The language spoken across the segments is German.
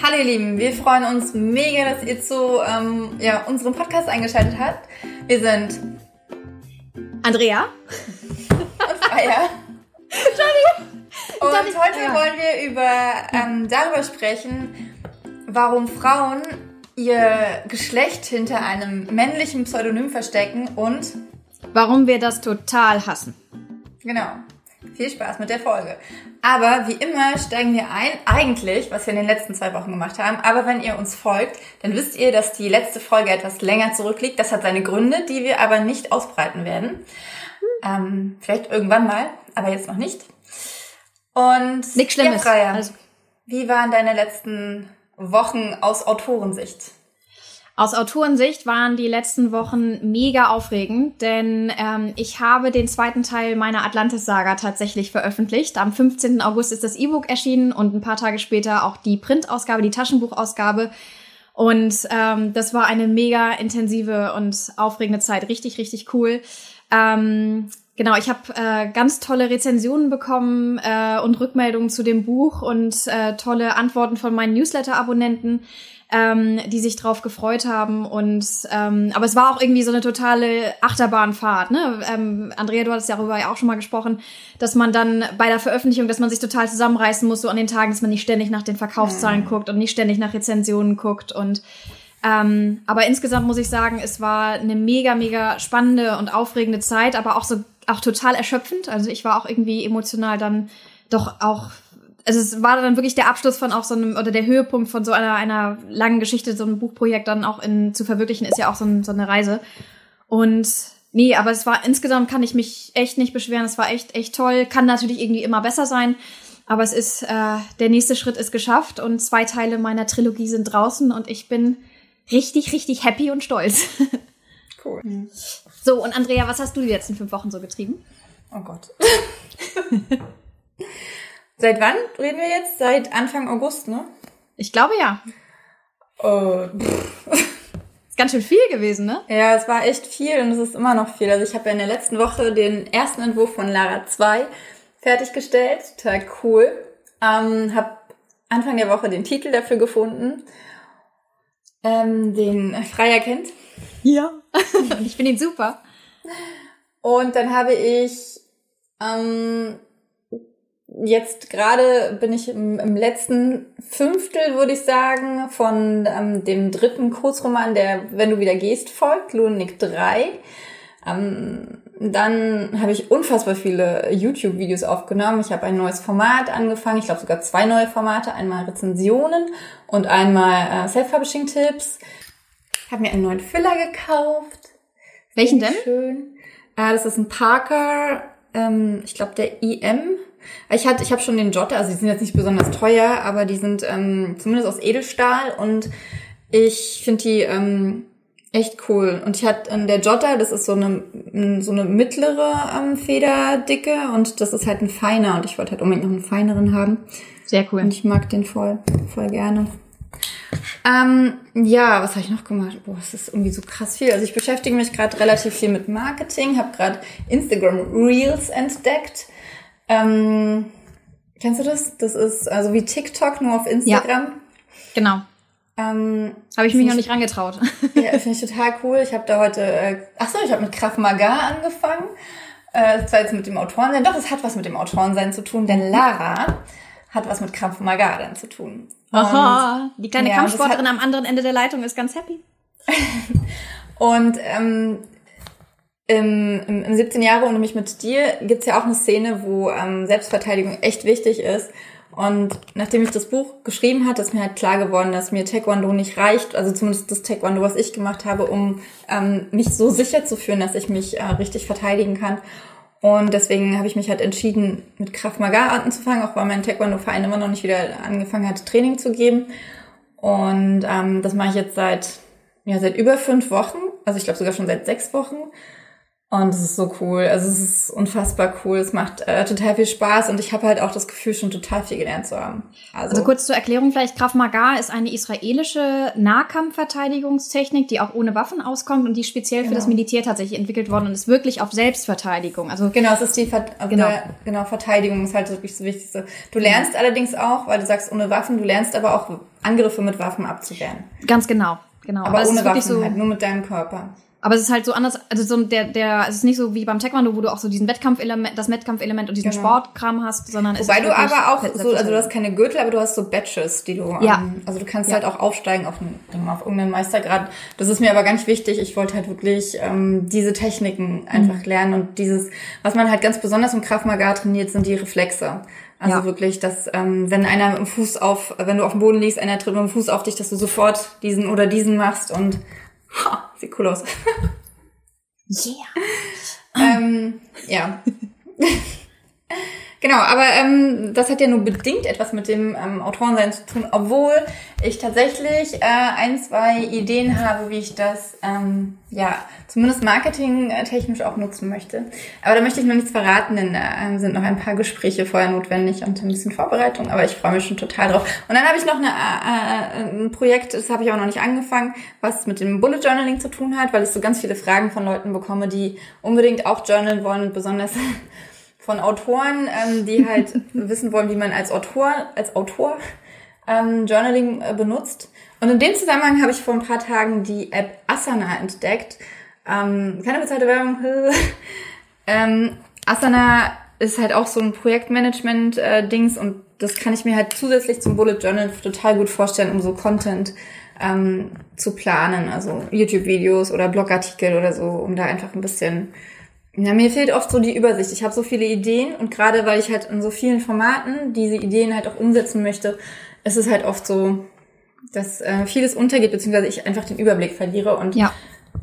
Hallo ihr Lieben, wir freuen uns mega, dass ihr zu ähm, ja, unserem Podcast eingeschaltet habt. Wir sind Andrea und Freier. und heute wollen wir über ähm, darüber sprechen, warum Frauen ihr Geschlecht hinter einem männlichen Pseudonym verstecken und warum wir das total hassen. Genau. Viel Spaß mit der Folge. Aber wie immer steigen wir ein, eigentlich, was wir in den letzten zwei Wochen gemacht haben. Aber wenn ihr uns folgt, dann wisst ihr, dass die letzte Folge etwas länger zurückliegt. Das hat seine Gründe, die wir aber nicht ausbreiten werden. Ähm, vielleicht irgendwann mal, aber jetzt noch nicht. Und Nichts Schlimmes. Ja, Freya, also. wie waren deine letzten Wochen aus Autorensicht? Aus Autorensicht waren die letzten Wochen mega aufregend, denn ähm, ich habe den zweiten Teil meiner Atlantis-Saga tatsächlich veröffentlicht. Am 15. August ist das E-Book erschienen und ein paar Tage später auch die Printausgabe, die Taschenbuchausgabe. Und ähm, das war eine mega intensive und aufregende Zeit. Richtig, richtig cool. Ähm, Genau, ich habe äh, ganz tolle Rezensionen bekommen äh, und Rückmeldungen zu dem Buch und äh, tolle Antworten von meinen Newsletter-Abonnenten ähm, die sich drauf gefreut haben. Und ähm, aber es war auch irgendwie so eine totale Achterbahnfahrt. Ne? Ähm, Andrea, du hattest darüber ja auch schon mal gesprochen, dass man dann bei der Veröffentlichung, dass man sich total zusammenreißen muss, so an den Tagen, dass man nicht ständig nach den Verkaufszahlen mhm. guckt und nicht ständig nach Rezensionen guckt und ähm, aber insgesamt muss ich sagen, es war eine mega, mega spannende und aufregende Zeit, aber auch so auch total erschöpfend. Also ich war auch irgendwie emotional dann doch auch also es war dann wirklich der Abschluss von auch so einem, oder der Höhepunkt von so einer, einer langen Geschichte, so ein Buchprojekt dann auch in, zu verwirklichen, ist ja auch so, ein, so eine Reise. Und nee, aber es war insgesamt kann ich mich echt nicht beschweren. Es war echt, echt toll. Kann natürlich irgendwie immer besser sein. Aber es ist, äh, der nächste Schritt ist geschafft und zwei Teile meiner Trilogie sind draußen und ich bin richtig, richtig happy und stolz. Cool. So, und Andrea, was hast du die letzten fünf Wochen so getrieben? Oh Gott. Seit wann reden wir jetzt? Seit Anfang August, ne? Ich glaube ja. Äh, ist ganz schön viel gewesen, ne? Ja, es war echt viel und es ist immer noch viel. Also ich habe ja in der letzten Woche den ersten Entwurf von Lara 2 fertiggestellt. Total cool. Ähm, hab Anfang der Woche den Titel dafür gefunden, ähm, den Freier kennt. Ja. ich finde ihn super. Und dann habe ich ähm, jetzt gerade bin ich im, im, letzten Fünftel, würde ich sagen, von ähm, dem dritten Kurzroman, der Wenn du wieder gehst, folgt, Lunik 3. Ähm, dann habe ich unfassbar viele YouTube-Videos aufgenommen. Ich habe ein neues Format angefangen. Ich glaube sogar zwei neue Formate. Einmal Rezensionen und einmal äh, Self-Publishing-Tipps. Habe mir einen neuen Filler gekauft. Welchen denn? Schön. Äh, das ist ein Parker, ähm, ich glaube der IM ich hatte, ich habe schon den Jotter, also die sind jetzt nicht besonders teuer, aber die sind ähm, zumindest aus Edelstahl und ich finde die ähm, echt cool. Und ich hatte ähm, der Jotter, das ist so eine so eine mittlere ähm, Federdicke und das ist halt ein feiner und ich wollte halt unbedingt noch einen feineren haben. Sehr cool. Und ich mag den voll, voll gerne. Ähm, ja, was habe ich noch gemacht? Boah, es ist irgendwie so krass viel. Also ich beschäftige mich gerade relativ viel mit Marketing, habe gerade Instagram Reels entdeckt. Ähm, kennst du das? Das ist also wie TikTok, nur auf Instagram. Ja, genau. Ähm, habe ich mich noch nicht rangetraut. ja, finde ich total cool. Ich habe da heute, äh, ach so, ich habe mit Krav Maga angefangen. Äh, zwar jetzt mit dem Autorensein, doch, es hat was mit dem Autorensein zu tun, denn Lara hat was mit Krav Maga dann zu tun. Aha, die kleine ja, Kampfsportlerin am anderen Ende der Leitung ist ganz happy. und ähm, im, im, im 17 Jahre und mich mit dir gibt's ja auch eine Szene, wo ähm, Selbstverteidigung echt wichtig ist. Und nachdem ich das Buch geschrieben hatte, ist mir halt klar geworden, dass mir Taekwondo nicht reicht, also zumindest das Taekwondo, was ich gemacht habe, um ähm, mich so sicher zu fühlen, dass ich mich äh, richtig verteidigen kann. Und deswegen habe ich mich halt entschieden, mit Kraft Maga anzufangen, auch weil mein Taekwondo-Verein immer noch nicht wieder angefangen hat, Training zu geben. Und ähm, das mache ich jetzt seit ja seit über fünf Wochen, also ich glaube sogar schon seit sechs Wochen. Und es ist so cool. Also es ist unfassbar cool. Es macht äh, total viel Spaß und ich habe halt auch das Gefühl, schon total viel gelernt zu haben. Also, also kurz zur Erklärung vielleicht, Krav Maga ist eine israelische Nahkampfverteidigungstechnik, die auch ohne Waffen auskommt und die speziell genau. für das genau. Militär tatsächlich entwickelt worden und ist wirklich auf Selbstverteidigung. Also genau, es ist die Ver also genau. Der, genau Verteidigung ist halt wirklich das Wichtigste. Du lernst ja. allerdings auch, weil du sagst ohne Waffen, du lernst aber auch Angriffe mit Waffen abzuwehren. Ganz genau, genau. Aber, aber ohne Waffen so halt, nur mit deinem Körper. Aber es ist halt so anders, also so der, der, es ist nicht so wie beim Taekwondo, wo du auch so diesen Wettkampfelement, das Wettkampfelement und diesen genau. Sportkram hast, sondern es Wobei du aber auch so, also du hast keine Gürtel, aber du hast so Badges, die du, ja. Ähm, also du kannst ja. halt auch aufsteigen auf, einen, auf irgendeinen Meistergrad. Das ist mir aber gar nicht wichtig. Ich wollte halt wirklich ähm, diese Techniken einfach mhm. lernen und dieses, was man halt ganz besonders im Krav Maga trainiert, sind die Reflexe. Also ja. wirklich, dass ähm, wenn einer mit dem Fuß auf, wenn du auf dem Boden liegst, einer tritt mit dem Fuß auf dich, dass du sofort diesen oder diesen machst und Ha, sieht cool aus. yeah. ähm, ja. Genau, aber ähm, das hat ja nur bedingt etwas mit dem ähm, Autorensein zu tun, obwohl ich tatsächlich äh, ein, zwei Ideen habe, wie ich das ähm, ja zumindest marketingtechnisch auch nutzen möchte. Aber da möchte ich noch nichts verraten, denn da äh, sind noch ein paar Gespräche vorher notwendig und ein bisschen Vorbereitung, aber ich freue mich schon total drauf. Und dann habe ich noch eine, äh, äh, ein Projekt, das habe ich auch noch nicht angefangen, was mit dem Bullet Journaling zu tun hat, weil ich so ganz viele Fragen von Leuten bekomme, die unbedingt auch journalen wollen und besonders von Autoren, ähm, die halt wissen wollen, wie man als Autor, als Autor ähm, Journaling äh, benutzt. Und in dem Zusammenhang habe ich vor ein paar Tagen die App Asana entdeckt. Ähm, keine bezahlte Werbung. ähm, Asana ist halt auch so ein Projektmanagement-Dings äh, und das kann ich mir halt zusätzlich zum Bullet Journal total gut vorstellen, um so Content ähm, zu planen, also YouTube-Videos oder Blogartikel oder so, um da einfach ein bisschen ja, mir fehlt oft so die Übersicht. Ich habe so viele Ideen und gerade weil ich halt in so vielen Formaten diese Ideen halt auch umsetzen möchte, ist es halt oft so, dass äh, vieles untergeht, beziehungsweise ich einfach den Überblick verliere und ja.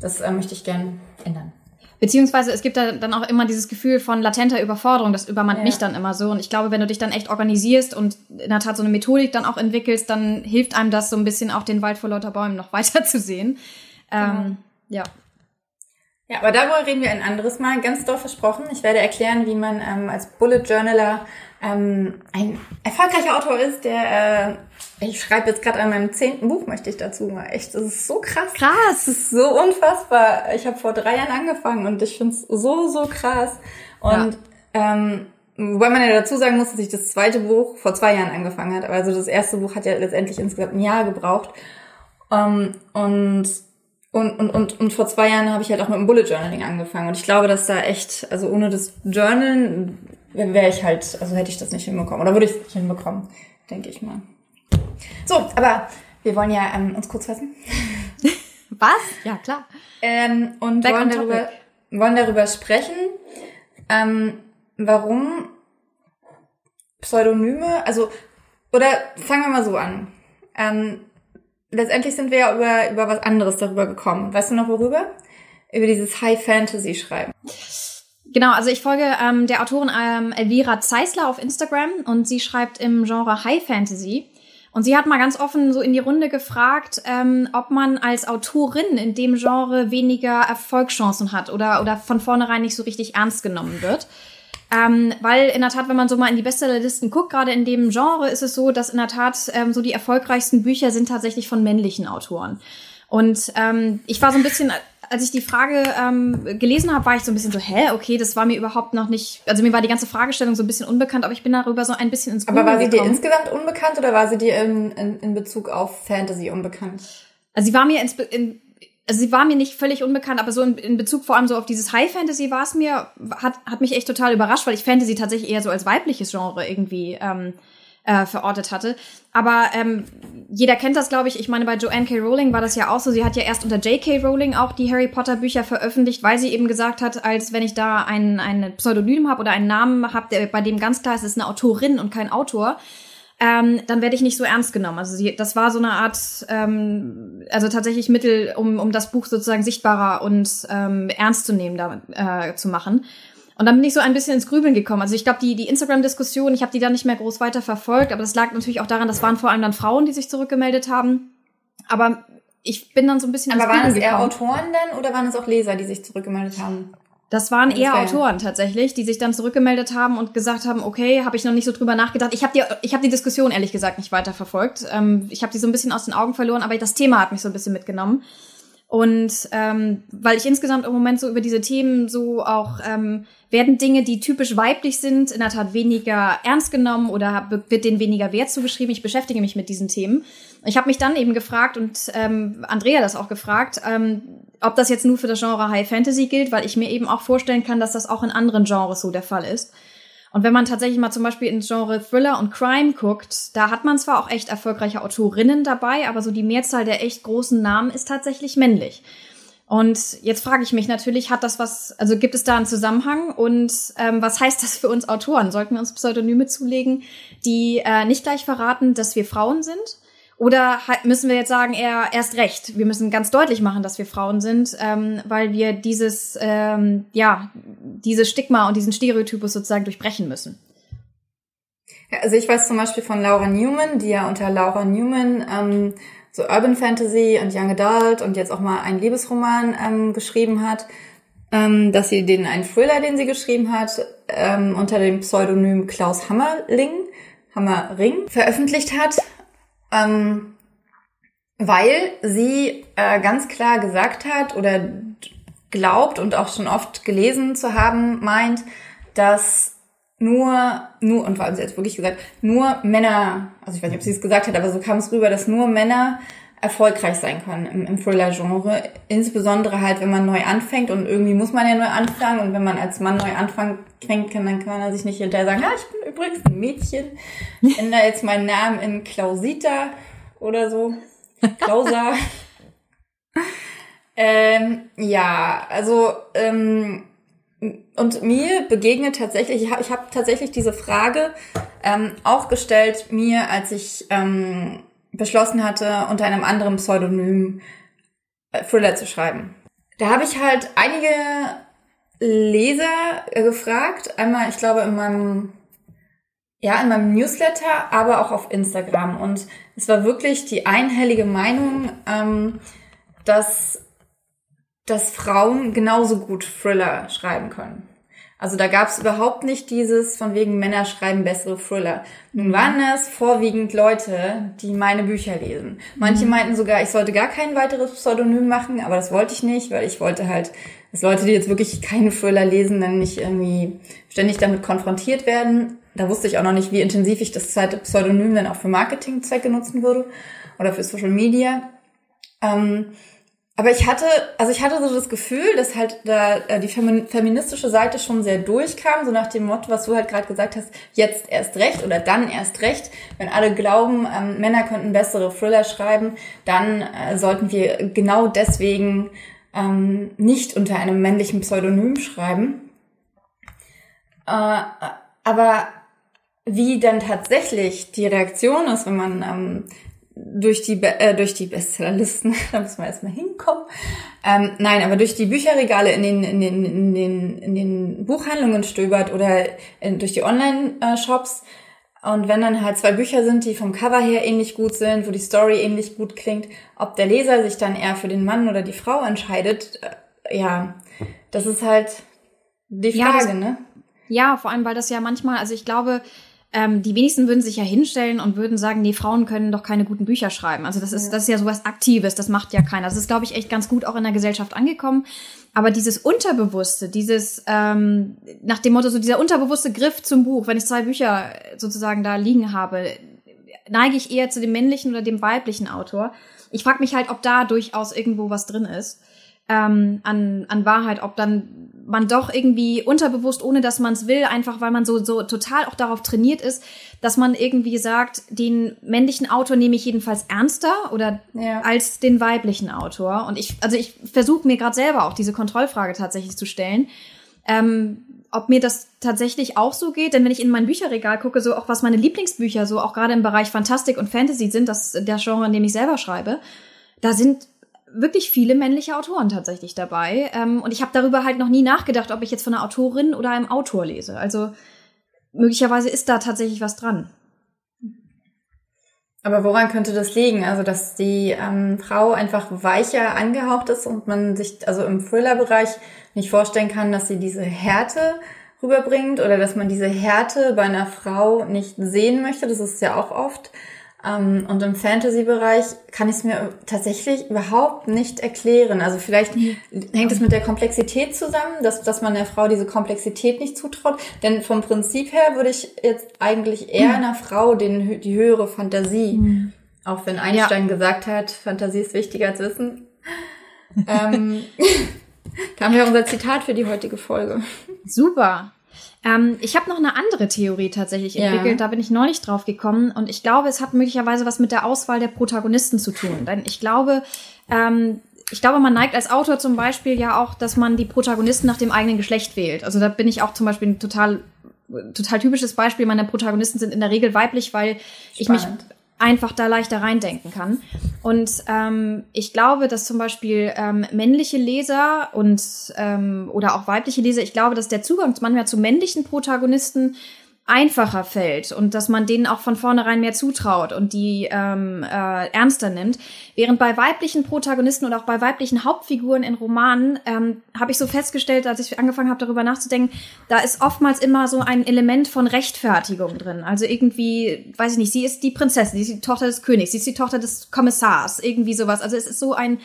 das äh, möchte ich gern ändern. Beziehungsweise es gibt da dann auch immer dieses Gefühl von latenter Überforderung, das übermannt ja. mich dann immer so. Und ich glaube, wenn du dich dann echt organisierst und in der Tat so eine Methodik dann auch entwickelst, dann hilft einem das so ein bisschen auch den Wald vor lauter Bäumen noch weiter zu sehen. Ähm, genau. ja. Ja, aber darüber reden wir ein anderes Mal, ganz doll versprochen. Ich werde erklären, wie man ähm, als Bullet Journaler ähm, ein erfolgreicher Autor ist, der äh, ich schreibe jetzt gerade an meinem zehnten Buch, möchte ich dazu mal. Echt, das ist so krass. Krass. Das ist so unfassbar. Ich habe vor drei Jahren angefangen und ich finde es so, so krass. Und ja. ähm, Wobei man ja dazu sagen muss, dass ich das zweite Buch vor zwei Jahren angefangen hat. Also das erste Buch hat ja letztendlich insgesamt ein Jahr gebraucht. Um, und und, und, und, und vor zwei Jahren habe ich halt auch mit dem Bullet Journaling angefangen. Und ich glaube, dass da echt, also ohne das Journalen wäre ich halt, also hätte ich das nicht hinbekommen. Oder würde ich es nicht hinbekommen, denke ich mal. So, aber wir wollen ja ähm, uns kurz fassen. Was? Ja, klar. Ähm, und Back wollen darüber, wollen darüber sprechen, ähm, warum Pseudonyme, also, oder fangen wir mal so an. Ähm, letztendlich sind wir ja über, über was anderes darüber gekommen. Weißt du noch worüber? Über dieses High Fantasy schreiben. Genau, also ich folge ähm, der Autorin ähm, Elvira Zeisler auf Instagram und sie schreibt im Genre High Fantasy. Und sie hat mal ganz offen so in die Runde gefragt, ähm, ob man als Autorin in dem Genre weniger Erfolgschancen hat oder, oder von vornherein nicht so richtig ernst genommen wird. Ähm, weil in der Tat, wenn man so mal in die Bestsellerlisten guckt, gerade in dem Genre ist es so, dass in der Tat ähm, so die erfolgreichsten Bücher sind tatsächlich von männlichen Autoren. Und ähm, ich war so ein bisschen, als ich die Frage ähm, gelesen habe, war ich so ein bisschen so, hä, okay, das war mir überhaupt noch nicht, also mir war die ganze Fragestellung so ein bisschen unbekannt, aber ich bin darüber so ein bisschen ins Google Aber war sie gekommen. dir insgesamt unbekannt oder war sie dir in, in, in Bezug auf Fantasy unbekannt? Also sie war mir ins, in, also sie war mir nicht völlig unbekannt, aber so in, in Bezug vor allem so auf dieses High Fantasy war es mir, hat, hat mich echt total überrascht, weil ich Fantasy tatsächlich eher so als weibliches Genre irgendwie ähm, äh, verortet hatte. Aber ähm, jeder kennt das, glaube ich. Ich meine, bei Joanne K. Rowling war das ja auch so. Sie hat ja erst unter J.K. Rowling auch die Harry Potter Bücher veröffentlicht, weil sie eben gesagt hat, als wenn ich da ein, ein Pseudonym habe oder einen Namen habe, bei dem ganz klar ist, es ist eine Autorin und kein Autor, ähm, dann werde ich nicht so ernst genommen. Also sie, das war so eine Art, ähm, also tatsächlich Mittel, um, um das Buch sozusagen sichtbarer und ähm, ernst zu nehmen, da, äh, zu machen. Und dann bin ich so ein bisschen ins Grübeln gekommen. Also ich glaube, die, die Instagram-Diskussion, ich habe die dann nicht mehr groß weiter verfolgt, aber das lag natürlich auch daran, das waren vor allem dann Frauen, die sich zurückgemeldet haben. Aber ich bin dann so ein bisschen Aber waren es eher Autoren denn oder waren es auch Leser, die sich zurückgemeldet haben? Das waren eher das Autoren tatsächlich, die sich dann zurückgemeldet haben und gesagt haben, okay, habe ich noch nicht so drüber nachgedacht. Ich habe die, ich hab die Diskussion ehrlich gesagt nicht weiterverfolgt. Ähm, ich habe die so ein bisschen aus den Augen verloren, aber das Thema hat mich so ein bisschen mitgenommen. Und ähm, weil ich insgesamt im Moment so über diese Themen so auch ähm, werden Dinge, die typisch weiblich sind, in der Tat weniger ernst genommen oder wird denen weniger Wert zugeschrieben. Ich beschäftige mich mit diesen Themen. Ich habe mich dann eben gefragt und ähm, Andrea das auch gefragt, ähm, ob das jetzt nur für das Genre High Fantasy gilt, weil ich mir eben auch vorstellen kann, dass das auch in anderen Genres so der Fall ist. Und wenn man tatsächlich mal zum Beispiel ins Genre Thriller und Crime guckt, da hat man zwar auch echt erfolgreiche Autorinnen dabei, aber so die Mehrzahl der echt großen Namen ist tatsächlich männlich. Und jetzt frage ich mich natürlich, hat das was, also gibt es da einen Zusammenhang und ähm, was heißt das für uns Autoren? Sollten wir uns Pseudonyme zulegen, die äh, nicht gleich verraten, dass wir Frauen sind? Oder müssen wir jetzt sagen, eher erst recht? Wir müssen ganz deutlich machen, dass wir Frauen sind, ähm, weil wir dieses, ähm, ja, dieses Stigma und diesen Stereotypus sozusagen durchbrechen müssen. Ja, also ich weiß zum Beispiel von Laura Newman, die ja unter Laura Newman ähm, so Urban Fantasy und Young Adult und jetzt auch mal einen Liebesroman ähm, geschrieben hat, ähm, dass sie den einen Thriller, den sie geschrieben hat, ähm, unter dem Pseudonym Klaus Hammerling, Hammerring veröffentlicht hat ähm, weil sie äh, ganz klar gesagt hat oder glaubt und auch schon oft gelesen zu haben, meint, dass nur, nur, und vor allem sie hat wirklich gesagt, nur Männer, also ich weiß nicht, ob sie es gesagt hat, aber so kam es rüber, dass nur Männer erfolgreich sein können im, im Thriller-Genre. Insbesondere halt, wenn man neu anfängt und irgendwie muss man ja neu anfangen und wenn man als Mann neu anfangen kann, dann kann man sich nicht hinterher sagen, ah, ich bin übrigens ein Mädchen, ich ändere jetzt meinen Namen in Klausita oder so. Klausa. ähm, ja, also ähm, und mir begegnet tatsächlich, ich habe ich hab tatsächlich diese Frage ähm, auch gestellt mir, als ich ähm, beschlossen hatte, unter einem anderen Pseudonym äh, Thriller zu schreiben. Da habe ich halt einige Leser gefragt. Einmal, ich glaube, in meinem, ja, in meinem Newsletter, aber auch auf Instagram. Und es war wirklich die einhellige Meinung, ähm, dass, dass Frauen genauso gut Thriller schreiben können. Also da gab es überhaupt nicht dieses von wegen Männer schreiben bessere Thriller. Nun waren es vorwiegend Leute, die meine Bücher lesen. Manche mhm. meinten sogar, ich sollte gar kein weiteres Pseudonym machen, aber das wollte ich nicht, weil ich wollte halt, dass Leute, die jetzt wirklich keine Thriller lesen, dann nicht irgendwie ständig damit konfrontiert werden. Da wusste ich auch noch nicht, wie intensiv ich das zweite Pseudonym dann auch für Marketingzwecke nutzen würde oder für Social Media. Ähm, aber ich hatte, also ich hatte so das Gefühl, dass halt da äh, die feministische Seite schon sehr durchkam, so nach dem Motto, was du halt gerade gesagt hast, jetzt erst recht oder dann erst recht. Wenn alle glauben, ähm, Männer könnten bessere Thriller schreiben, dann äh, sollten wir genau deswegen ähm, nicht unter einem männlichen Pseudonym schreiben. Äh, aber wie dann tatsächlich die Reaktion ist, wenn man ähm, durch die, äh, durch die Bestsellerlisten, da müssen wir erstmal hinkommen. Ähm, nein, aber durch die Bücherregale in den, in den, in den, in den Buchhandlungen stöbert oder in, durch die Online-Shops. Und wenn dann halt zwei Bücher sind, die vom Cover her ähnlich gut sind, wo die Story ähnlich gut klingt, ob der Leser sich dann eher für den Mann oder die Frau entscheidet, äh, ja, das ist halt die Frage, ja, das, ne? Ja, vor allem, weil das ja manchmal, also ich glaube, ähm, die wenigsten würden sich ja hinstellen und würden sagen, nee, Frauen können doch keine guten Bücher schreiben. Also das ist, das ist ja sowas Aktives, das macht ja keiner. Das ist, glaube ich, echt ganz gut auch in der Gesellschaft angekommen. Aber dieses Unterbewusste, dieses, ähm, nach dem Motto, so dieser unterbewusste Griff zum Buch, wenn ich zwei Bücher sozusagen da liegen habe, neige ich eher zu dem männlichen oder dem weiblichen Autor. Ich frage mich halt, ob da durchaus irgendwo was drin ist ähm, an, an Wahrheit, ob dann man doch irgendwie unterbewusst, ohne dass man es will, einfach weil man so, so total auch darauf trainiert ist, dass man irgendwie sagt, den männlichen Autor nehme ich jedenfalls ernster oder ja. als den weiblichen Autor. Und ich, also ich versuche mir gerade selber auch diese Kontrollfrage tatsächlich zu stellen. Ähm, ob mir das tatsächlich auch so geht, denn wenn ich in mein Bücherregal gucke, so auch was meine Lieblingsbücher so auch gerade im Bereich Fantastik und Fantasy sind, das der Genre, in dem ich selber schreibe, da sind wirklich viele männliche Autoren tatsächlich dabei. Ähm, und ich habe darüber halt noch nie nachgedacht, ob ich jetzt von einer Autorin oder einem Autor lese. Also möglicherweise ist da tatsächlich was dran. Aber woran könnte das liegen? Also, dass die ähm, Frau einfach weicher angehaucht ist und man sich also im Thriller-Bereich nicht vorstellen kann, dass sie diese Härte rüberbringt oder dass man diese Härte bei einer Frau nicht sehen möchte. Das ist ja auch oft. Ähm, und im Fantasy-Bereich kann ich es mir tatsächlich überhaupt nicht erklären. Also vielleicht hängt es mit der Komplexität zusammen, dass, dass man der Frau diese Komplexität nicht zutraut. Denn vom Prinzip her würde ich jetzt eigentlich eher einer Frau den, die höhere Fantasie, mhm. auch wenn Einstein ja. gesagt hat, Fantasie ist wichtiger als Wissen. ähm, da haben wir unser Zitat für die heutige Folge. Super. Ähm, ich habe noch eine andere Theorie tatsächlich entwickelt, ja. da bin ich neulich drauf gekommen und ich glaube, es hat möglicherweise was mit der Auswahl der Protagonisten zu tun. Denn ich glaube, ähm, ich glaube, man neigt als Autor zum Beispiel ja auch, dass man die Protagonisten nach dem eigenen Geschlecht wählt. Also da bin ich auch zum Beispiel ein total total typisches Beispiel. Meine Protagonisten sind in der Regel weiblich, weil Spannend. ich mich einfach da leichter reindenken kann. Und ähm, ich glaube, dass zum Beispiel ähm, männliche Leser und ähm, oder auch weibliche Leser, ich glaube, dass der Zugang manchmal zu männlichen Protagonisten einfacher fällt und dass man denen auch von vornherein mehr zutraut und die ähm, äh, ernster nimmt. Während bei weiblichen Protagonisten oder auch bei weiblichen Hauptfiguren in Romanen ähm, habe ich so festgestellt, als ich angefangen habe, darüber nachzudenken, da ist oftmals immer so ein Element von Rechtfertigung drin. Also irgendwie, weiß ich nicht, sie ist die Prinzessin, sie ist die Tochter des Königs, sie ist die Tochter des Kommissars, irgendwie sowas. Also es ist so ein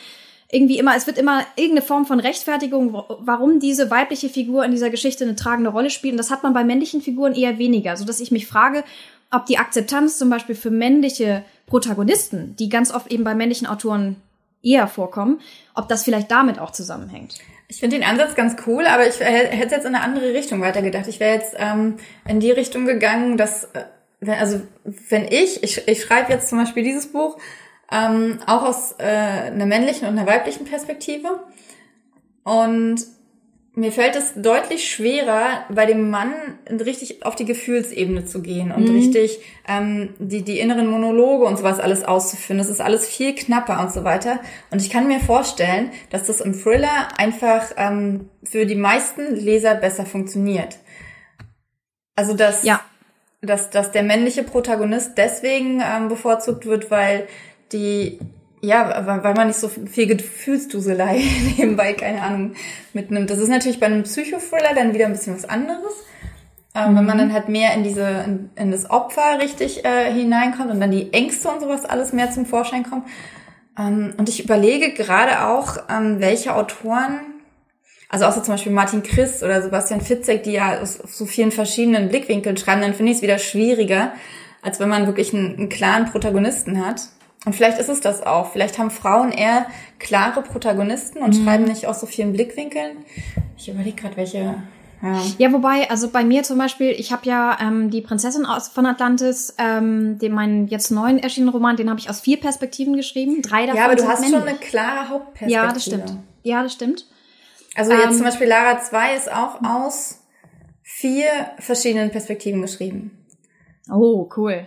irgendwie immer, es wird immer irgendeine Form von Rechtfertigung, warum diese weibliche Figur in dieser Geschichte eine tragende Rolle spielt. Und das hat man bei männlichen Figuren eher weniger, so dass ich mich frage, ob die Akzeptanz zum Beispiel für männliche Protagonisten, die ganz oft eben bei männlichen Autoren eher vorkommen, ob das vielleicht damit auch zusammenhängt. Ich finde den Ansatz ganz cool, aber ich hätte jetzt in eine andere Richtung weitergedacht. Ich wäre jetzt ähm, in die Richtung gegangen, dass, äh, also wenn ich, ich, ich schreibe jetzt zum Beispiel dieses Buch ähm, auch aus äh, einer männlichen und einer weiblichen Perspektive. Und mir fällt es deutlich schwerer, bei dem Mann richtig auf die Gefühlsebene zu gehen und mhm. richtig ähm, die, die inneren Monologe und sowas alles auszuführen. Das ist alles viel knapper und so weiter. Und ich kann mir vorstellen, dass das im Thriller einfach ähm, für die meisten Leser besser funktioniert. Also dass, ja. dass, dass der männliche Protagonist deswegen ähm, bevorzugt wird, weil die, ja, weil man nicht so viel Gefühlsduselei nebenbei, keine Ahnung, mitnimmt. Das ist natürlich bei einem Psychothriller dann wieder ein bisschen was anderes. Ähm, mhm. Wenn man dann halt mehr in diese, in, in das Opfer richtig äh, hineinkommt und dann die Ängste und sowas alles mehr zum Vorschein kommt. Ähm, und ich überlege gerade auch, ähm, welche Autoren, also außer zum Beispiel Martin Christ oder Sebastian Fitzek, die ja aus so vielen verschiedenen Blickwinkeln schreiben, dann finde ich es wieder schwieriger, als wenn man wirklich einen, einen klaren Protagonisten hat. Und vielleicht ist es das auch. Vielleicht haben Frauen eher klare Protagonisten und mhm. schreiben nicht aus so vielen Blickwinkeln. Ich überlege gerade, welche. Ja. ja, wobei, also bei mir zum Beispiel, ich habe ja ähm, die Prinzessin aus von Atlantis, ähm, den meinen jetzt neuen erschienenen Roman, den habe ich aus vier Perspektiven geschrieben. Drei davon Ja, aber du hast männlich. schon eine klare Hauptperspektive. Ja, das stimmt. Ja, das stimmt. Also jetzt ähm, zum Beispiel Lara 2 ist auch aus vier verschiedenen Perspektiven geschrieben. Oh, cool.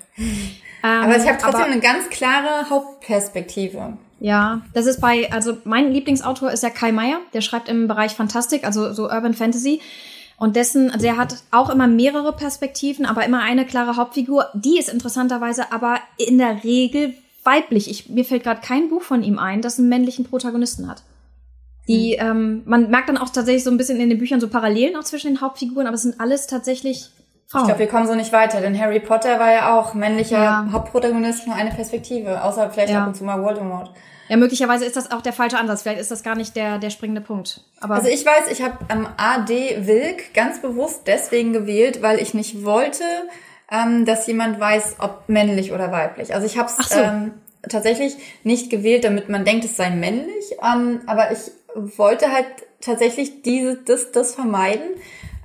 Aber ich habe trotzdem aber, eine ganz klare Hauptperspektive. Ja, das ist bei, also mein Lieblingsautor ist ja Kai Meier, der schreibt im Bereich Fantastik, also so Urban Fantasy. Und dessen, also er hat auch immer mehrere Perspektiven, aber immer eine klare Hauptfigur. Die ist interessanterweise aber in der Regel weiblich. Ich, mir fällt gerade kein Buch von ihm ein, das einen männlichen Protagonisten hat. Die, hm. ähm, man merkt dann auch tatsächlich so ein bisschen in den Büchern so Parallelen auch zwischen den Hauptfiguren, aber es sind alles tatsächlich Frauen. Ich glaube, wir kommen so nicht weiter, denn Harry Potter war ja auch männlicher ja. Hauptprotagonist, nur eine Perspektive, außer vielleicht ja. ab und zu mal Voldemort. Ja, möglicherweise ist das auch der falsche Ansatz. Vielleicht ist das gar nicht der, der springende Punkt. Aber also ich weiß, ich habe ähm, AD Wilk ganz bewusst deswegen gewählt, weil ich nicht wollte, ähm, dass jemand weiß, ob männlich oder weiblich. Also ich habe es so. ähm, tatsächlich nicht gewählt, damit man denkt, es sei männlich. Ähm, aber ich wollte halt tatsächlich diese, das, das vermeiden,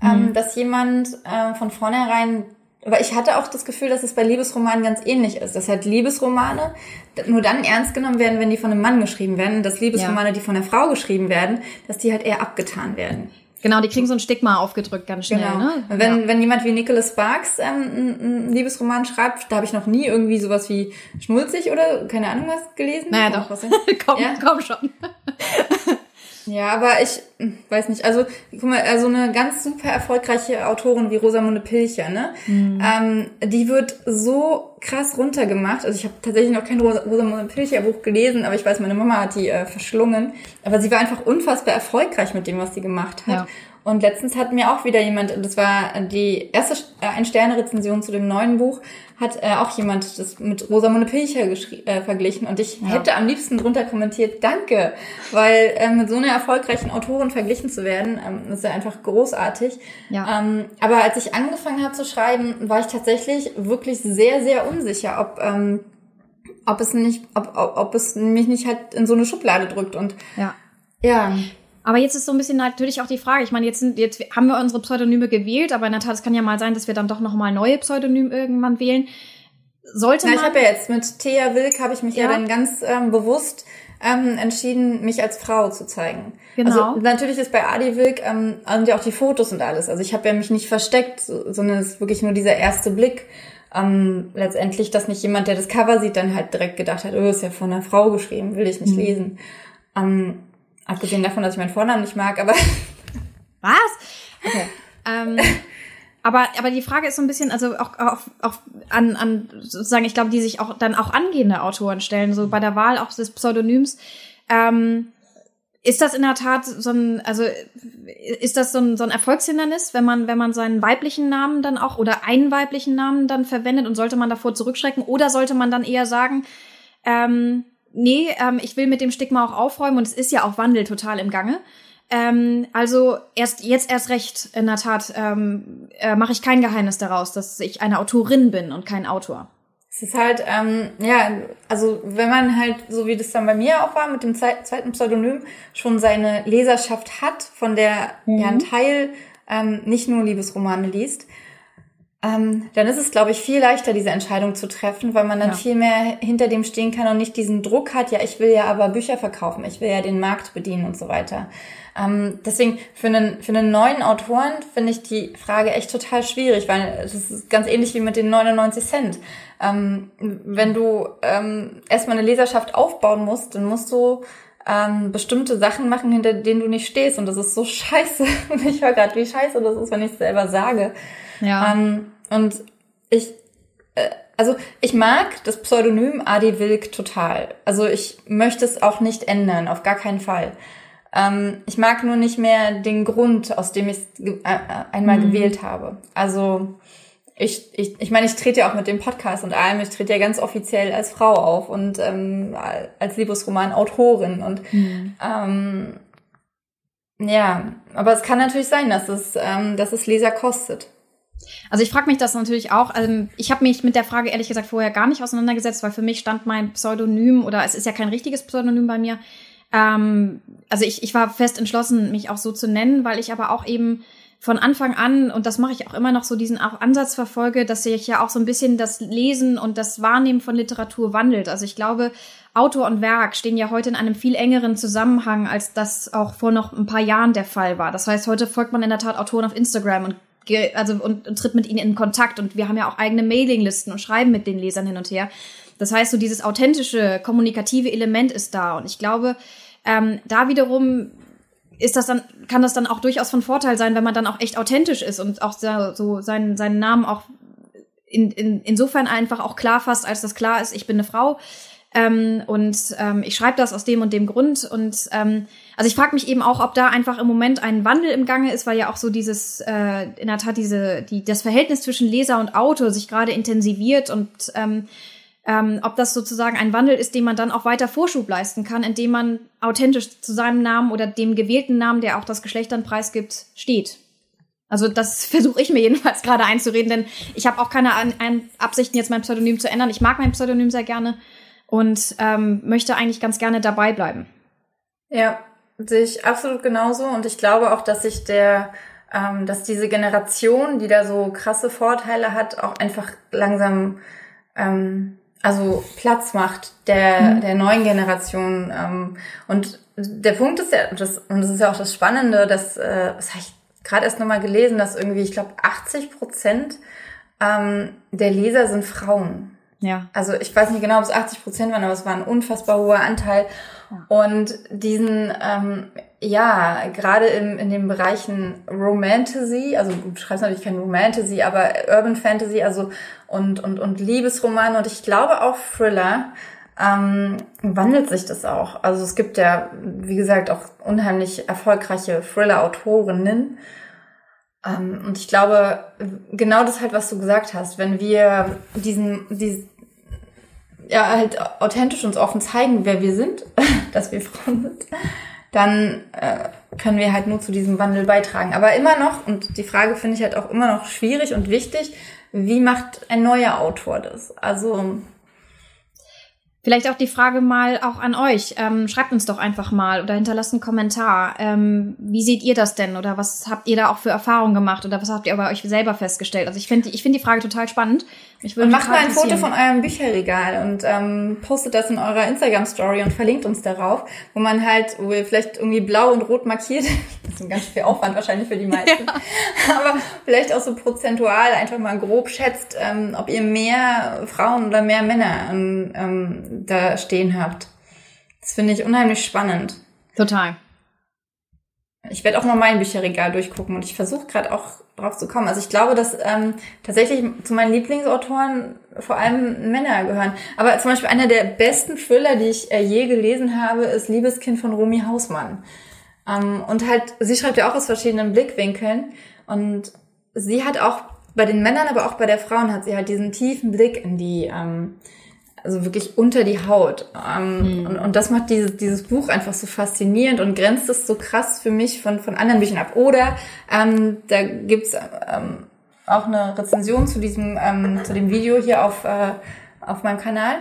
mhm. dass jemand äh, von vornherein aber ich hatte auch das Gefühl, dass es bei Liebesromanen ganz ähnlich ist. Dass halt Liebesromane nur dann ernst genommen werden, wenn die von einem Mann geschrieben werden. Dass Liebesromane, ja. die von einer Frau geschrieben werden, dass die halt eher abgetan werden. Genau, die kriegen so ein Stigma aufgedrückt ganz schnell. Genau. Ne? Wenn, ja. wenn jemand wie Nicholas Sparks ähm, einen Liebesroman schreibt, da habe ich noch nie irgendwie sowas wie schmulzig oder keine Ahnung was gelesen. Naja, doch. Was komm, ja? komm schon. Ja, aber ich hm, weiß nicht. Also, guck mal, also eine ganz super erfolgreiche Autorin wie Rosamunde Pilcher, ne? Mhm. Ähm, die wird so krass runtergemacht. Also ich habe tatsächlich noch kein Rosamunde Pilcher Buch gelesen, aber ich weiß, meine Mama hat die äh, verschlungen. Aber sie war einfach unfassbar erfolgreich mit dem, was sie gemacht hat. Ja. Und letztens hat mir auch wieder jemand, das war die erste äh, Ein-Sterne-Rezension zu dem neuen Buch, hat äh, auch jemand das mit Rosamunde Pilcher äh, verglichen und ich ja. hätte am liebsten drunter kommentiert, danke, weil äh, mit so einer erfolgreichen Autorin verglichen zu werden, ähm, ist ja einfach großartig. Ja. Ähm, aber als ich angefangen habe zu schreiben, war ich tatsächlich wirklich sehr, sehr unsicher, ob ähm, ob es nicht, ob, ob, ob es mich nicht halt in so eine Schublade drückt und ja. Ja. Aber jetzt ist so ein bisschen natürlich auch die Frage. Ich meine, jetzt sind, jetzt haben wir unsere Pseudonyme gewählt, aber in der Tat, es kann ja mal sein, dass wir dann doch nochmal neue Pseudonyme irgendwann wählen. Sollte Na, man. Ich habe ja jetzt mit Thea Wilk habe ich mich ja, ja dann ganz ähm, bewusst ähm, entschieden, mich als Frau zu zeigen. Genau. Also natürlich ist bei Adi Wilk ähm, sind ja auch die Fotos und alles. Also ich habe ja mich nicht versteckt, sondern es ist wirklich nur dieser erste Blick. Ähm, letztendlich, dass nicht jemand, der das Cover sieht, dann halt direkt gedacht hat, oh, ist ja von einer Frau geschrieben, will ich nicht mhm. lesen. Ähm, Abgesehen davon, dass ich meinen Vornamen nicht mag, aber. Was? Okay. Ähm, aber, aber die Frage ist so ein bisschen, also auch, auch, auch an, an sozusagen, ich glaube, die sich auch dann auch angehende Autoren stellen, so bei der Wahl auch des Pseudonyms. Ähm, ist das in der Tat so ein, also ist das so ein, so ein Erfolgshindernis, wenn man, wenn man seinen weiblichen Namen dann auch oder einen weiblichen Namen dann verwendet und sollte man davor zurückschrecken oder sollte man dann eher sagen, ähm, nee, ähm, ich will mit dem Stigma auch aufräumen und es ist ja auch Wandel total im Gange. Ähm, also erst jetzt erst recht, in der Tat, ähm, äh, mache ich kein Geheimnis daraus, dass ich eine Autorin bin und kein Autor. Es ist halt, ähm, ja, also wenn man halt, so wie das dann bei mir auch war, mit dem zweiten Pseudonym schon seine Leserschaft hat, von der mhm. ja ein Teil ähm, nicht nur Liebesromane liest, ähm, dann ist es, glaube ich, viel leichter, diese Entscheidung zu treffen, weil man dann ja. viel mehr hinter dem stehen kann und nicht diesen Druck hat, ja, ich will ja aber Bücher verkaufen, ich will ja den Markt bedienen und so weiter. Ähm, deswegen für einen, für einen neuen Autoren finde ich die Frage echt total schwierig, weil es ist ganz ähnlich wie mit den 99 Cent. Ähm, wenn du ähm, erstmal eine Leserschaft aufbauen musst, dann musst du ähm, bestimmte Sachen machen, hinter denen du nicht stehst. Und das ist so scheiße. Und ich höre gerade, wie scheiße das ist, wenn ich es selber sage. Ja. Ähm, und ich, äh, also ich mag das Pseudonym Adi Wilk total. Also ich möchte es auch nicht ändern, auf gar keinen Fall. Ähm, ich mag nur nicht mehr den Grund, aus dem ich es äh, äh, einmal mhm. gewählt habe. Also ich, ich, ich meine, ich trete ja auch mit dem Podcast und allem, ich trete ja ganz offiziell als Frau auf und ähm, als Liebesroman-Autorin und mhm. ähm, ja, aber es kann natürlich sein, dass es, ähm, dass es Leser kostet. Also ich frage mich das natürlich auch. Also ich habe mich mit der Frage ehrlich gesagt vorher gar nicht auseinandergesetzt, weil für mich stand mein Pseudonym oder es ist ja kein richtiges Pseudonym bei mir. Ähm, also ich, ich war fest entschlossen, mich auch so zu nennen, weil ich aber auch eben von Anfang an, und das mache ich auch immer noch so, diesen Ansatz verfolge, dass sich ja auch so ein bisschen das Lesen und das Wahrnehmen von Literatur wandelt. Also ich glaube, Autor und Werk stehen ja heute in einem viel engeren Zusammenhang, als das auch vor noch ein paar Jahren der Fall war. Das heißt, heute folgt man in der Tat Autoren auf Instagram und also und, und tritt mit ihnen in Kontakt und wir haben ja auch eigene Mailinglisten und schreiben mit den Lesern hin und her. Das heißt, so dieses authentische, kommunikative Element ist da und ich glaube, ähm, da wiederum ist das dann, kann das dann auch durchaus von Vorteil sein, wenn man dann auch echt authentisch ist und auch so seinen, seinen Namen auch in, in, insofern einfach auch klar fasst, als das klar ist, ich bin eine Frau. Ähm, und ähm, ich schreibe das aus dem und dem Grund. Und ähm, also ich frage mich eben auch, ob da einfach im Moment ein Wandel im Gange ist, weil ja auch so dieses, äh, in der Tat, diese, die, das Verhältnis zwischen Leser und Autor sich gerade intensiviert und ähm, ähm, ob das sozusagen ein Wandel ist, dem man dann auch weiter Vorschub leisten kann, indem man authentisch zu seinem Namen oder dem gewählten Namen, der auch das Geschlecht dann preisgibt, steht. Also das versuche ich mir jedenfalls gerade einzureden, denn ich habe auch keine An An Absichten, jetzt mein Pseudonym zu ändern. Ich mag mein Pseudonym sehr gerne und ähm, möchte eigentlich ganz gerne dabei bleiben. Ja, sehe ich absolut genauso und ich glaube auch, dass sich der ähm, dass diese Generation, die da so krasse Vorteile hat, auch einfach langsam ähm, also Platz macht der, mhm. der neuen Generation. Ähm, und der Punkt ist ja, das, und das ist ja auch das Spannende, dass, äh, das habe ich gerade erst nochmal gelesen, dass irgendwie, ich glaube, 80 Prozent ähm, der Leser sind Frauen. Ja. Also ich weiß nicht genau, ob es 80 Prozent waren, aber es war ein unfassbar hoher Anteil. Ja. Und diesen, ähm, ja, gerade im, in den Bereichen Romantasy, also du schreibst natürlich kein Romantasy, aber Urban Fantasy, also und, und, und Liebesromane und ich glaube auch Thriller, ähm, wandelt sich das auch. Also es gibt ja, wie gesagt, auch unheimlich erfolgreiche Thriller-Autorinnen. Ähm, und ich glaube, genau das halt, was du gesagt hast, wenn wir diesen, diesen ja, halt authentisch uns offen zeigen, wer wir sind, dass wir Frauen sind, dann äh, können wir halt nur zu diesem Wandel beitragen. Aber immer noch, und die Frage finde ich halt auch immer noch schwierig und wichtig, wie macht ein neuer Autor das? Also Vielleicht auch die Frage mal auch an euch. Ähm, schreibt uns doch einfach mal oder hinterlasst einen Kommentar. Ähm, wie seht ihr das denn? Oder was habt ihr da auch für Erfahrungen gemacht? Oder was habt ihr bei euch selber festgestellt? Also ich finde ich finde die Frage total spannend. Und macht mal ein Foto von eurem Bücherregal und ähm, postet das in eurer Instagram-Story und verlinkt uns darauf, wo man halt, wo ihr vielleicht irgendwie blau und rot markiert. Das ist ein ganz viel Aufwand wahrscheinlich für die meisten. Ja. Aber vielleicht auch so prozentual einfach mal grob schätzt, ähm, ob ihr mehr Frauen oder mehr Männer ähm, da stehen habt. Das finde ich unheimlich spannend. Total. Ich werde auch mal mein Bücherregal durchgucken und ich versuche gerade auch drauf zu kommen. Also ich glaube, dass ähm, tatsächlich zu meinen Lieblingsautoren vor allem Männer gehören. Aber zum Beispiel einer der besten Thriller, die ich äh, je gelesen habe, ist Liebeskind von Romy Hausmann. Ähm, und halt, sie schreibt ja auch aus verschiedenen Blickwinkeln und sie hat auch bei den Männern, aber auch bei der Frauen hat sie halt diesen tiefen Blick in die ähm, also wirklich unter die Haut. Ähm, mhm. und, und das macht dieses, dieses Buch einfach so faszinierend und grenzt es so krass für mich von, von anderen Büchern ab. Oder ähm, da gibt's ähm, auch eine Rezension zu diesem, ähm, zu dem Video hier auf, äh, auf meinem Kanal.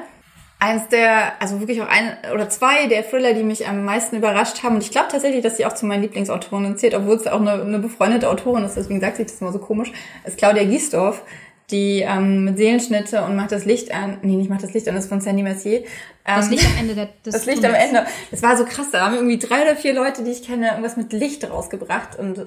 Eins der, also wirklich auch ein oder zwei der Thriller, die mich am meisten überrascht haben. Und ich glaube tatsächlich, dass sie auch zu meinen Lieblingsautorinnen zählt, obwohl es auch eine, eine befreundete Autorin ist, deswegen sagt sich das immer so komisch, ist Claudia Giesdorf die ähm, mit Seelenschnitte und macht das Licht an. Nee, nicht macht das Licht an, das ist von Sandy Mercier. Ähm, das Licht am Ende der, des Das Licht am Ende. Das war so krass, da haben irgendwie drei oder vier Leute, die ich kenne, irgendwas mit Licht rausgebracht und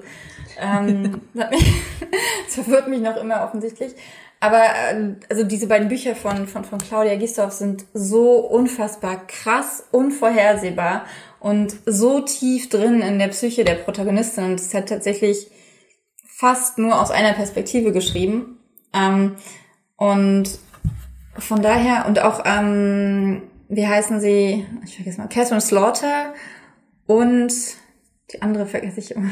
ähm, das, das verwirrt mich noch immer offensichtlich. Aber äh, also diese beiden Bücher von, von, von Claudia Gisdorf sind so unfassbar krass, unvorhersehbar und so tief drin in der Psyche der Protagonistin. Und es hat tatsächlich fast nur aus einer Perspektive geschrieben. Ähm, und von daher, und auch, ähm, wie heißen sie? Ich vergesse mal, Catherine Slaughter und die andere vergesse ich immer.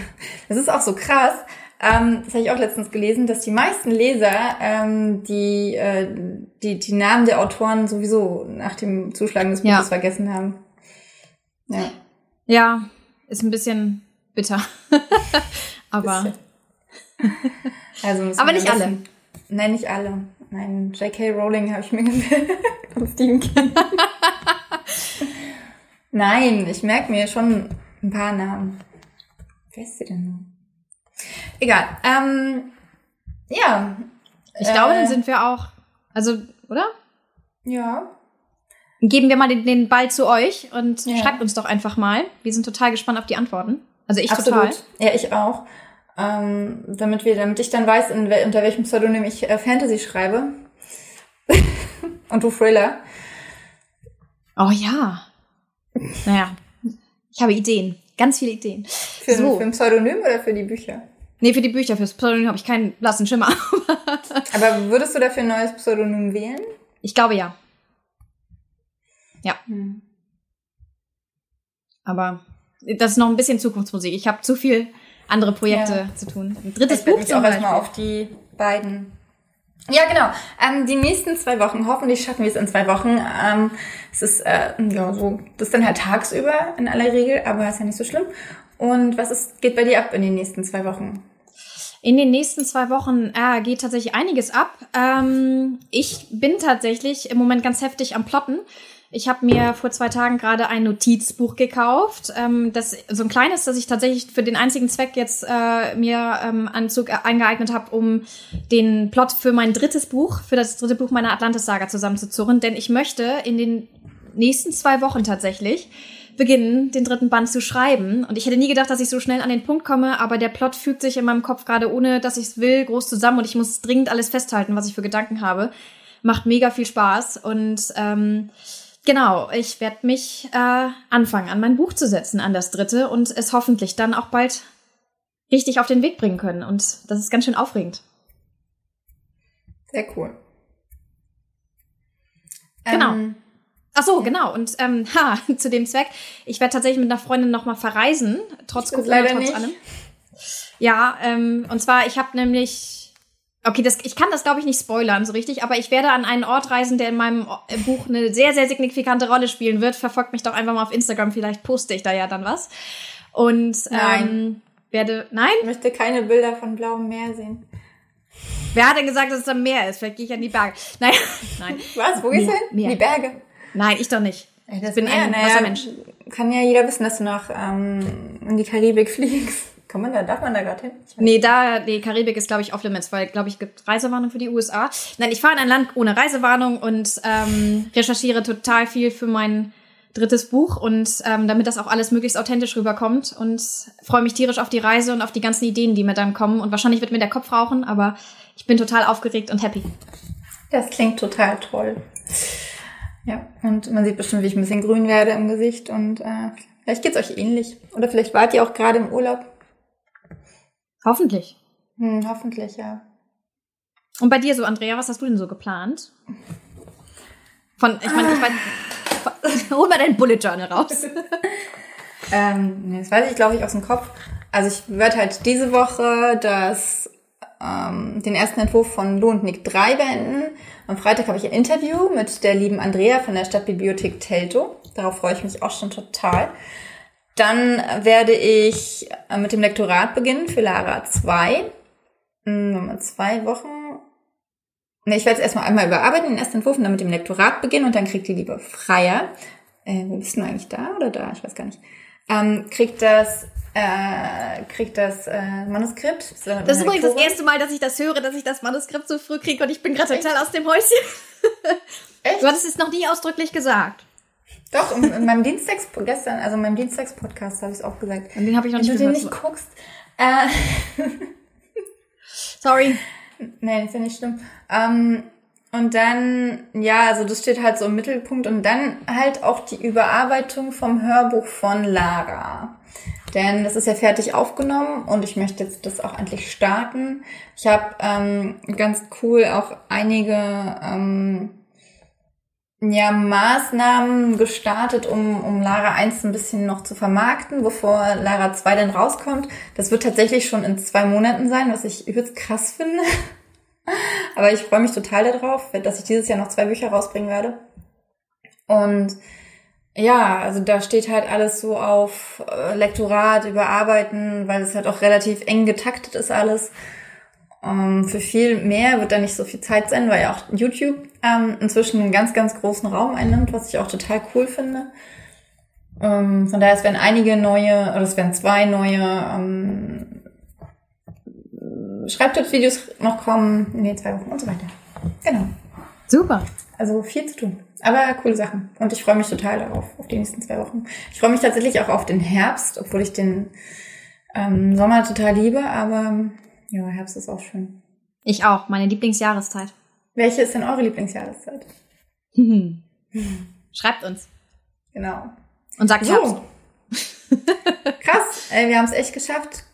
Das ist auch so krass. Ähm, das habe ich auch letztens gelesen, dass die meisten Leser ähm, die, äh, die, die Namen der Autoren sowieso nach dem Zuschlagen des Buches ja. vergessen haben. Ja. ja, ist ein bisschen bitter. Aber. also Aber nicht alle. Nein, nicht alle. Nein, J.K. Rowling habe ich mir gemerkt. von Stephen King. Nein, ich merke mir schon ein paar Namen. Wer ist sie denn noch? Egal. Ähm, ja. Ich äh, glaube, dann sind wir auch. Also, oder? Ja. Geben wir mal den, den Ball zu euch und ja. schreibt uns doch einfach mal. Wir sind total gespannt auf die Antworten. Also ich Absolut. total. Ja, ich auch ähm, damit wir, damit ich dann weiß, in, unter welchem Pseudonym ich äh, Fantasy schreibe. Und du Thriller. Oh ja. Naja, ich habe Ideen. Ganz viele Ideen. Für, so. für ein Pseudonym oder für die Bücher? Nee, für die Bücher. Fürs Pseudonym habe ich keinen blassen Schimmer. Aber würdest du dafür ein neues Pseudonym wählen? Ich glaube ja. Ja. Hm. Aber das ist noch ein bisschen Zukunftsmusik. Ich habe zu viel andere Projekte ja. zu tun. Ein drittes ich Buch mich auch erstmal auf die beiden. Ja, genau. Ähm, die nächsten zwei Wochen, hoffentlich schaffen wir es in zwei Wochen. Ähm, es ist äh, ja so, das ist dann halt tagsüber in aller Regel, aber ist ja nicht so schlimm. Und was ist, geht bei dir ab in den nächsten zwei Wochen? In den nächsten zwei Wochen äh, geht tatsächlich einiges ab. Ähm, ich bin tatsächlich im Moment ganz heftig am Plotten. Ich habe mir vor zwei Tagen gerade ein Notizbuch gekauft. Ähm, das so ein kleines, das ich tatsächlich für den einzigen Zweck jetzt äh, mir ähm, Anzug eingeeignet habe, um den Plot für mein drittes Buch, für das dritte Buch meiner Atlantis-Saga zusammenzuzurren. Denn ich möchte in den nächsten zwei Wochen tatsächlich beginnen, den dritten Band zu schreiben. Und ich hätte nie gedacht, dass ich so schnell an den Punkt komme, aber der Plot fügt sich in meinem Kopf gerade, ohne dass ich es will, groß zusammen und ich muss dringend alles festhalten, was ich für Gedanken habe. Macht mega viel Spaß und ähm, Genau, ich werde mich äh, anfangen, an mein Buch zu setzen, an das dritte und es hoffentlich dann auch bald richtig auf den Weg bringen können. Und das ist ganz schön aufregend. Sehr cool. Genau. Ähm, Ach so, genau. Und ähm, ha, zu dem Zweck, ich werde tatsächlich mit einer Freundin noch mal verreisen, trotz Corona, trotz nicht. allem. Ja, ähm, und zwar, ich habe nämlich Okay, das, ich kann das, glaube ich, nicht spoilern so richtig, aber ich werde an einen Ort reisen, der in meinem Buch eine sehr, sehr signifikante Rolle spielen wird. Verfolgt mich doch einfach mal auf Instagram, vielleicht poste ich da ja dann was. Und ähm, werde. Nein? Ich möchte keine Bilder von blauem Meer sehen. Wer hat denn gesagt, dass es am Meer ist? Vielleicht gehe ich an die Berge. Naja, nein. Was? Wo gehst du hin? Meer. Die Berge. Nein, ich doch nicht. Ich bin ein naja, Wassermensch. Kann ja jeder wissen, dass du nach ähm, in die Karibik fliegst. Kann man da, darf man da gerade hin? Nee, da, die Karibik ist, glaube ich, off-limits, weil, glaube ich, gibt Reisewarnung für die USA. Nein, ich fahre in ein Land ohne Reisewarnung und ähm, recherchiere total viel für mein drittes Buch und ähm, damit das auch alles möglichst authentisch rüberkommt und freue mich tierisch auf die Reise und auf die ganzen Ideen, die mir dann kommen. Und wahrscheinlich wird mir der Kopf rauchen, aber ich bin total aufgeregt und happy. Das klingt total toll. Ja, und man sieht bestimmt, wie ich ein bisschen grün werde im Gesicht und äh, vielleicht geht's euch ähnlich. Oder vielleicht wart ihr auch gerade im Urlaub. Hoffentlich. Hm, hoffentlich, ja. Und bei dir so, Andrea, was hast du denn so geplant? Von, ich meine, ich meine, hol mal dein Bullet Journal raus. ähm, das weiß ich, glaube ich, aus dem Kopf. Also ich werde halt diese Woche das, ähm, den ersten Entwurf von Lo und Nick 3 beenden. Am Freitag habe ich ein Interview mit der lieben Andrea von der Stadtbibliothek Telto. Darauf freue ich mich auch schon total. Dann werde ich äh, mit dem Lektorat beginnen für Lara 2. Nochmal hm, zwei Wochen. Ne, ich werde es erstmal einmal überarbeiten, den ersten Entwurf, und dann mit dem Lektorat beginnen und dann kriegt die liebe Freier, äh, wo bist du eigentlich da oder da? Ich weiß gar nicht. Ähm, kriegt das äh, kriegt das äh, Manuskript. Das, das ist übrigens das erste Mal, dass ich das höre, dass ich das Manuskript so früh kriege und ich bin gerade total aus dem Häuschen. Echt? Du hattest es noch nie ausdrücklich gesagt. Doch, in meinem Dienstags gestern, also in meinem Dienstags-Podcast habe ich es auch gesagt. Und den habe ich noch nicht Wenn du den nicht guckst. Äh, Sorry. Nee, ist ja nicht schlimm. Ähm, und dann, ja, also das steht halt so im Mittelpunkt. Und dann halt auch die Überarbeitung vom Hörbuch von Lara. Denn das ist ja fertig aufgenommen und ich möchte jetzt das auch endlich starten. Ich habe ähm, ganz cool auch einige ähm, ja, Maßnahmen gestartet, um, um Lara 1 ein bisschen noch zu vermarkten, bevor Lara 2 dann rauskommt. Das wird tatsächlich schon in zwei Monaten sein, was ich übelst krass finde. Aber ich freue mich total darauf, dass ich dieses Jahr noch zwei Bücher rausbringen werde. Und ja, also da steht halt alles so auf äh, Lektorat, Überarbeiten, weil es halt auch relativ eng getaktet ist alles. Ähm, für viel mehr wird da nicht so viel Zeit sein, weil ja auch YouTube ähm, inzwischen einen ganz, ganz großen Raum einnimmt, was ich auch total cool finde. Ähm, von daher, es werden einige neue, oder es werden zwei neue ähm, Schreibtippvideos noch kommen in den zwei Wochen und so weiter. Genau. Super. Also viel zu tun. Aber coole Sachen. Und ich freue mich total darauf, auf die nächsten zwei Wochen. Ich freue mich tatsächlich auch auf den Herbst, obwohl ich den ähm, Sommer total liebe, aber ja, Herbst ist auch schön. Ich auch, meine Lieblingsjahreszeit. Welche ist denn eure Lieblingsjahreszeit? Schreibt uns. Genau. Und sagt so. Herbst. Krass, ey, wir haben es echt geschafft,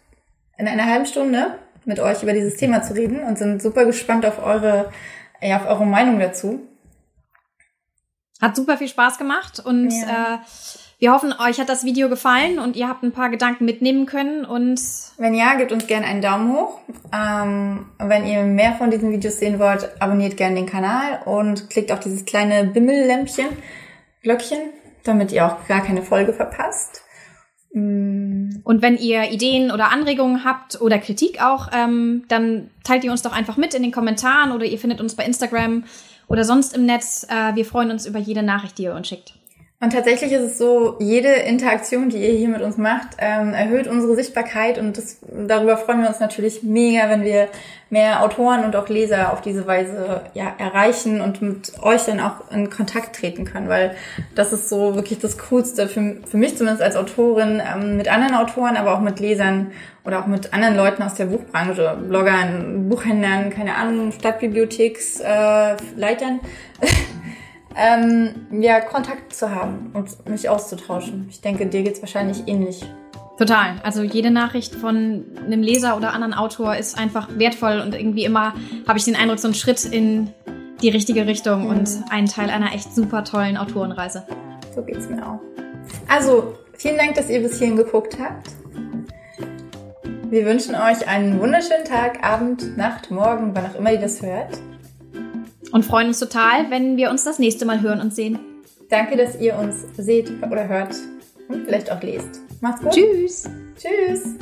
in einer halben Stunde mit euch über dieses Thema zu reden und sind super gespannt auf eure, ja, auf eure Meinung dazu. Hat super viel Spaß gemacht und ja. äh, wir hoffen, euch hat das Video gefallen und ihr habt ein paar Gedanken mitnehmen können und wenn ja, gebt uns gerne einen Daumen hoch. Ähm, wenn ihr mehr von diesen Videos sehen wollt, abonniert gerne den Kanal und klickt auf dieses kleine Bimmellämpchen, Glöckchen, damit ihr auch gar keine Folge verpasst. Mm. Und wenn ihr Ideen oder Anregungen habt oder Kritik auch, ähm, dann teilt ihr uns doch einfach mit in den Kommentaren oder ihr findet uns bei Instagram oder sonst im Netz. Äh, wir freuen uns über jede Nachricht, die ihr uns schickt. Und tatsächlich ist es so, jede Interaktion, die ihr hier mit uns macht, ähm, erhöht unsere Sichtbarkeit und das, darüber freuen wir uns natürlich mega, wenn wir mehr Autoren und auch Leser auf diese Weise ja, erreichen und mit euch dann auch in Kontakt treten können, weil das ist so wirklich das Coolste für, für mich zumindest als Autorin, ähm, mit anderen Autoren, aber auch mit Lesern oder auch mit anderen Leuten aus der Buchbranche, Bloggern, Buchhändlern, keine Ahnung, Stadtbibliotheksleitern. Äh, ähm, ja, Kontakt zu haben und mich auszutauschen. Ich denke, dir geht's wahrscheinlich ähnlich. Total. Also jede Nachricht von einem Leser oder anderen Autor ist einfach wertvoll und irgendwie immer habe ich den Eindruck, so ein Schritt in die richtige Richtung mhm. und ein Teil einer echt super tollen Autorenreise. So geht's mir auch. Also, vielen Dank, dass ihr bis hierhin geguckt habt. Wir wünschen euch einen wunderschönen Tag, Abend, Nacht, Morgen, wann auch immer ihr das hört. Und freuen uns total, wenn wir uns das nächste Mal hören und sehen. Danke, dass ihr uns seht oder hört und vielleicht auch lest. Macht's gut. Tschüss. Tschüss.